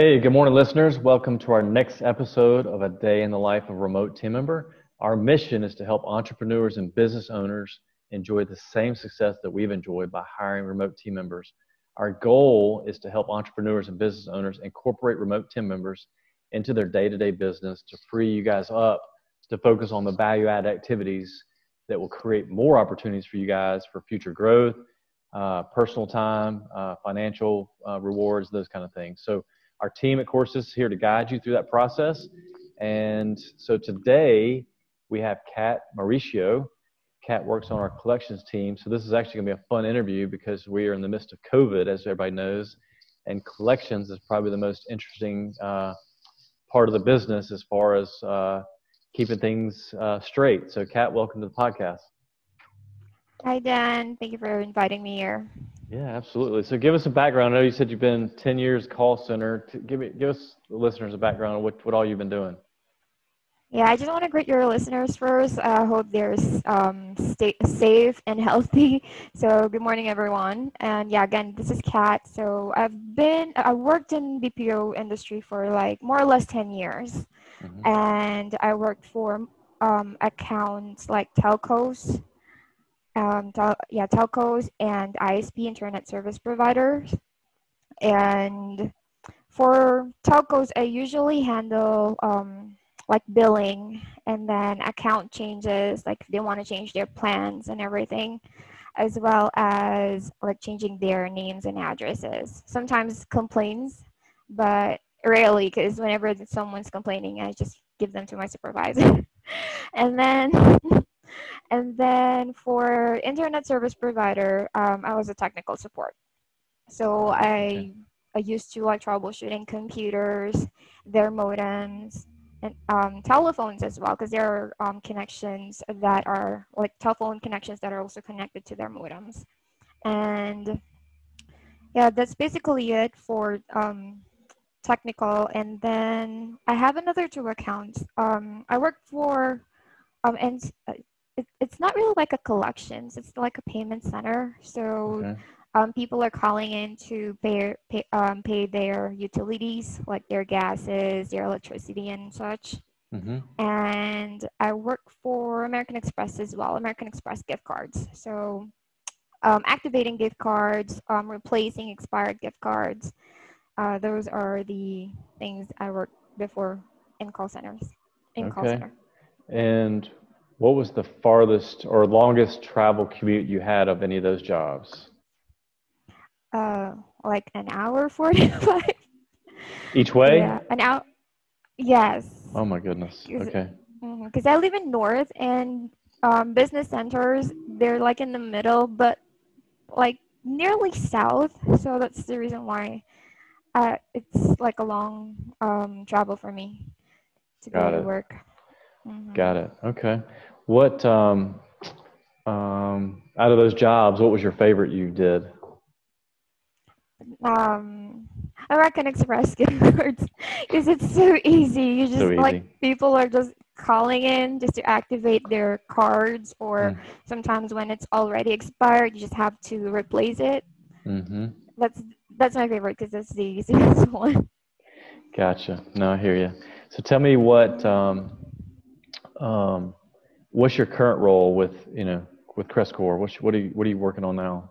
Hey, good morning, listeners. Welcome to our next episode of A Day in the Life of a Remote Team Member. Our mission is to help entrepreneurs and business owners enjoy the same success that we've enjoyed by hiring remote team members. Our goal is to help entrepreneurs and business owners incorporate remote team members into their day to day business to free you guys up to focus on the value add activities that will create more opportunities for you guys for future growth, uh, personal time, uh, financial uh, rewards, those kind of things. So, our team at CoreAssist is here to guide you through that process. And so today we have Kat Mauricio. Kat works on our collections team. So this is actually going to be a fun interview because we are in the midst of COVID, as everybody knows. And collections is probably the most interesting uh, part of the business as far as uh, keeping things uh, straight. So, Kat, welcome to the podcast. Hi, Dan. Thank you for inviting me here. Yeah, absolutely. So give us a background. I know you said you've been 10 years call center. Give me, give us the listeners a background on what, what all you've been doing. Yeah, I just want to greet your listeners first. I hope they're um, stay safe and healthy. So good morning, everyone. And yeah, again, this is Kat. So I've been, I worked in BPO industry for like more or less 10 years. Mm-hmm. And I worked for um, accounts like telcos, um, tel- yeah, telcos and ISP internet service providers. And for telcos, I usually handle um, like billing and then account changes, like they want to change their plans and everything, as well as like changing their names and addresses. Sometimes complaints, but rarely because whenever someone's complaining, I just give them to my supervisor. and then and then for internet service provider, um, I was a technical support. So I I used to like troubleshooting computers, their modems, and um, telephones as well, because there are um, connections that are like telephone connections that are also connected to their modems. And yeah, that's basically it for um, technical. And then I have another two accounts. Um, I work for um, and uh, it, it's not really like a collections it's like a payment center so okay. um, people are calling in to pay, pay, um, pay their utilities like their gases their electricity and such mm-hmm. and i work for american express as well american express gift cards so um, activating gift cards um, replacing expired gift cards uh, those are the things i work before in call centers in okay. call center and what was the farthest or longest travel commute you had of any of those jobs? Uh, like an hour forty-five. Each way? Yeah, an hour. Yes. Oh my goodness. Okay. Because mm-hmm, I live in North, and um, business centers they're like in the middle, but like nearly south. So that's the reason why uh, it's like a long um, travel for me to Got go it. to work. Mm-hmm. Got it. Okay. What um, um, out of those jobs, what was your favorite you did? Um, American Express gift cards because it's so easy. You just so easy. like people are just calling in just to activate their cards, or mm. sometimes when it's already expired, you just have to replace it. Mm-hmm. That's that's my favorite because that's the easiest one. Gotcha. No, I hear you. So tell me what um, um, what's your current role with you know with Crestcore? What's, what are you what are you working on now?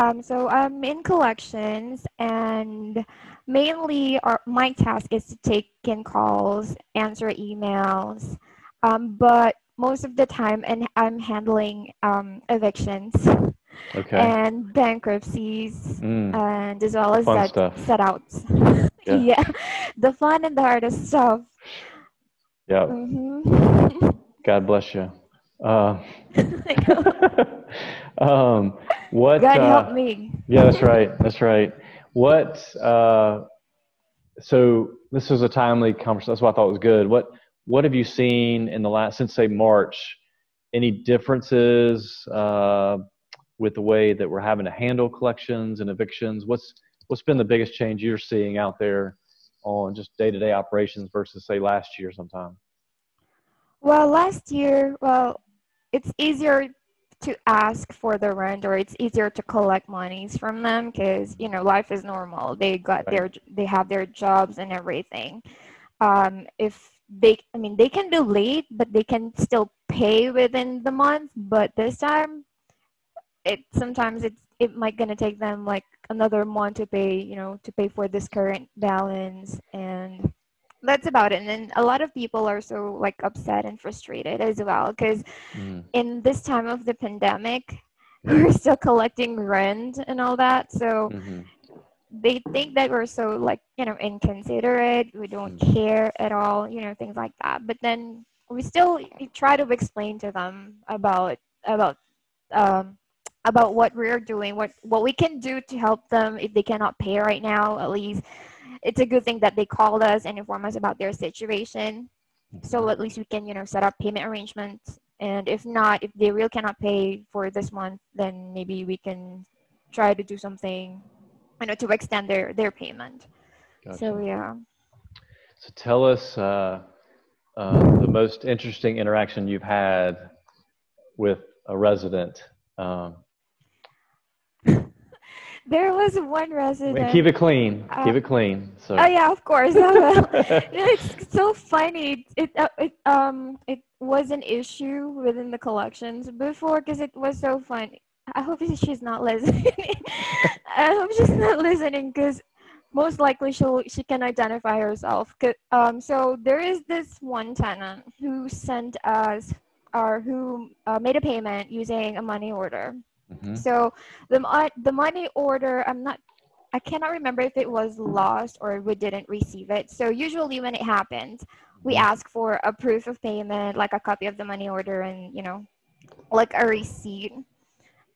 Um, so I'm in collections, and mainly our, my task is to take in calls, answer emails, um, but most of the time, and I'm handling um, evictions okay. and bankruptcies, mm. and as well as set, set outs. Yeah. yeah. the fun and the hardest stuff. Yeah. Mm-hmm. God bless you. Uh, um, what? God uh, help me. yeah, that's right. That's right. What? Uh, so this was a timely conversation. That's what I thought was good. What? What have you seen in the last since say March? Any differences uh, with the way that we're having to handle collections and evictions? What's What's been the biggest change you're seeing out there on just day to day operations versus say last year sometime? Well, last year, well, it's easier to ask for the rent or it's easier to collect monies from them because you know life is normal they got Right. their they have their jobs and everything um, if they i mean they can be late but they can still pay within the month but this time it sometimes it's it might gonna take them like another month to pay you know to pay for this current balance and that's about it. And then a lot of people are so like upset and frustrated as well because Mm, in this time of the pandemic we're still collecting rent and all that. So mhm. they think that we're so like you know inconsiderate we don't care at all you know things like that. But then we still try to explain to them about about um about what we're doing what what we can do to help them if they cannot pay right now at least it's a good thing that they called us and inform us about their situation so at least we can you know set up payment arrangements and if not if they really cannot pay for this month then maybe we can try to do something you know to extend their their payment Gotcha. so yeah So tell us uh, uh, the most interesting interaction you've had with a resident. Um, there was one resident keep it clean. Uh, keep it clean. So. oh yeah of course it's so funny it, uh, it um it was an issue within the collections before because it was so funny i hope she's not listening i hope she's not listening because most likely she'll she can identify herself. um so there is this one tenant who sent us or who uh, made a payment using a money order Mhm. so the the money order, I'm not, I cannot remember if it was lost or we didn't receive it. So usually when it happens, we Mhm. ask for a proof of payment, like a copy of the money order, and you know, like a receipt.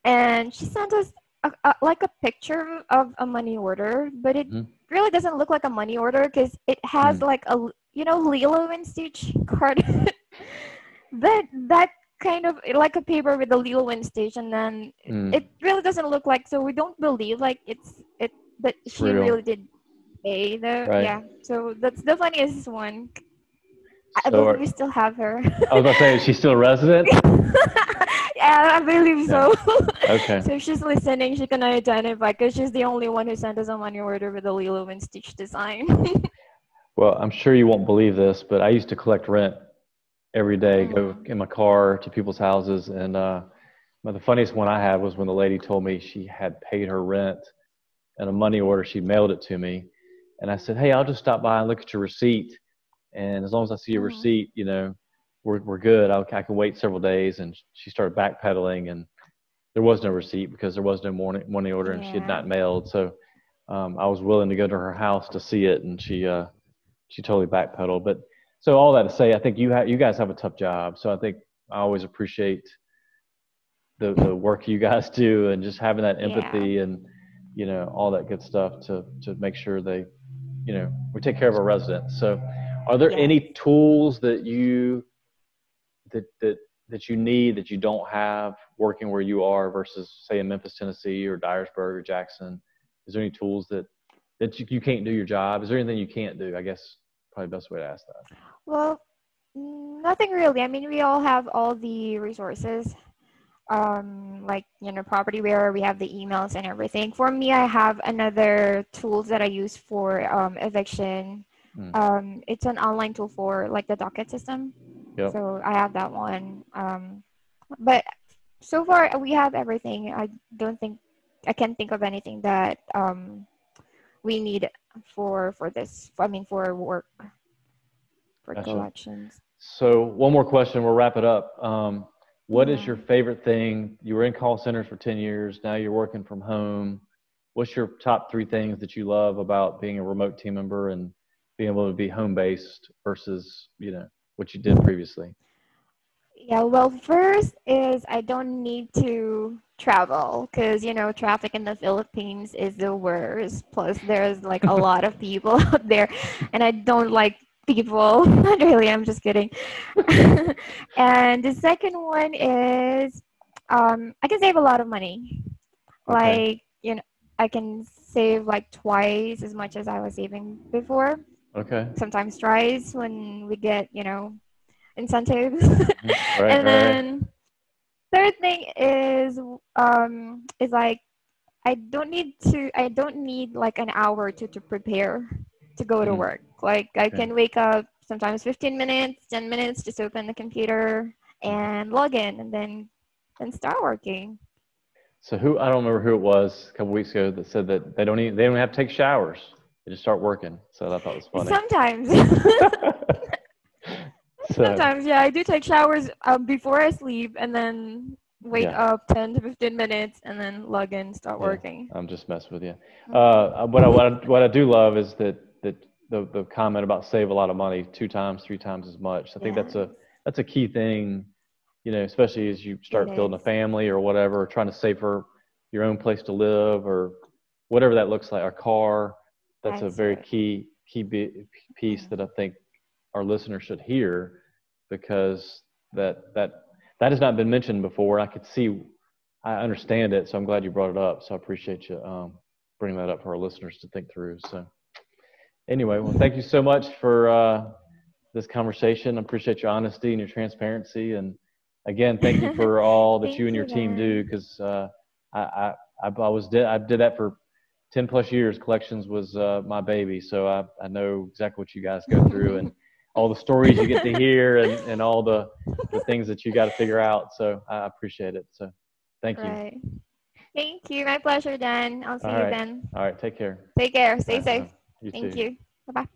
And she sent us a, a, like a picture of a money order, but it Mhm. really doesn't look like a money order because it has Mm. like a you know Lilo and Stitch card. that that kind of like a paper with the Lilo and Stitch, and then Mm. it really doesn't look like so we don't believe like it's it but she Real. really did pay the Right. yeah so that's the funniest one i So believe we still have her I was about to say, is she still a resident? yeah i believe so Okay. so if she's listening she can identify because she's the only one who sent us a money order with the lilo and stitch design Well, I'm sure you won't believe this, but I used to collect rent every day, go Mhm. in my car to people's houses. And uh, but the funniest one I had was when the lady told me she had paid her rent and a money order. She mailed it to me. And I said, Hey, I'll just stop by and look at your receipt. And as long as I see your Mhm. receipt, you know, we're, we're good. I'll, I can wait several days. And she started backpedaling, and there was no receipt because there was no money, money order and she had not mailed. So um, I was willing to go to her house to see it. And she, uh, she totally backpedaled. But so all that to say, I think you have you guys have a tough job. So I think I always appreciate the the work you guys do and just having that Yeah. empathy and you know all that good stuff to to make sure they you know we take care of our residents. So are there Yeah. any tools that you that that that you need that you don't have working where you are versus say in Memphis, Tennessee or Dyersburg or Jackson? Is there any tools that that you, you can't do your job? Is there anything you can't do? I guess probably the best way to ask that. Well nothing really. I mean we all have all the resources um like you know property where we have the emails and everything. For me i have another tools that i use for um, eviction. Mm. um it's an online tool for like the docket system. Yep. so i have that one. Um but so far we have everything. I don't think i can't think of anything that um we need for for this i mean for work for Gotcha. collections So one more question. We'll wrap it up. Um, what is Yeah. your favorite thing? You were in call centers for ten years. Now you're working from home. What's your top three things that you love about being a remote team member and being able to be home based versus you know what you did previously? Yeah, well, first is I don't need to travel because, you know, traffic in the Philippines is the worst. Plus, there's like a lot of people out there, and I don't like people. Not really, I'm just kidding. and the second one is um, I can save a lot of money. Okay. Like, you know, I can save like twice as much as I was saving before, Okay. sometimes thrice when we get, you know, incentives. Right. and right. then third thing is um is like I don't need to I don't need like an hour to, to prepare to go to work. Like I Okay. can wake up sometimes 15 minutes, 10 minutes, just open the computer and log in and then then start working. So who I don't remember who it was a couple weeks ago that said that they don't even they don't have to take showers. They just start working. So I thought was funny. Sometimes so, sometimes yeah, I do take showers um, before I sleep and then wake Yeah. up 10 to 15 minutes and then log in, start Yeah. working. I'm just messing with you. Uh, what I, what I what I do love is that that the the comment about save a lot of money two times, three times as much. I think that's a that's a key thing, you know, especially as you start It building a family or whatever, trying to save for your own place to live or whatever that looks like, a car. That's, a very key key bi- piece Mhm. that I think our listeners should hear because that that that has not been mentioned before. I could see, I understand it, so I'm glad you brought it up. So I appreciate you um, bringing that up for our listeners to think through. So anyway, well, thank you so much for uh, this conversation. I appreciate your honesty and your transparency, and again, thank you for all that you and your you, team do because uh, I, I I I was did I did that for. 10 plus years collections was uh, my baby so I, I know exactly what you guys go through and all the stories you get to hear and, and all the, the things that you got to figure out so i appreciate it so thank you Right. Thank you. My pleasure, Dan. I'll see All you right. then. all right take care Take care. Stay Uh, safe. You Thank too. you. Bye bye.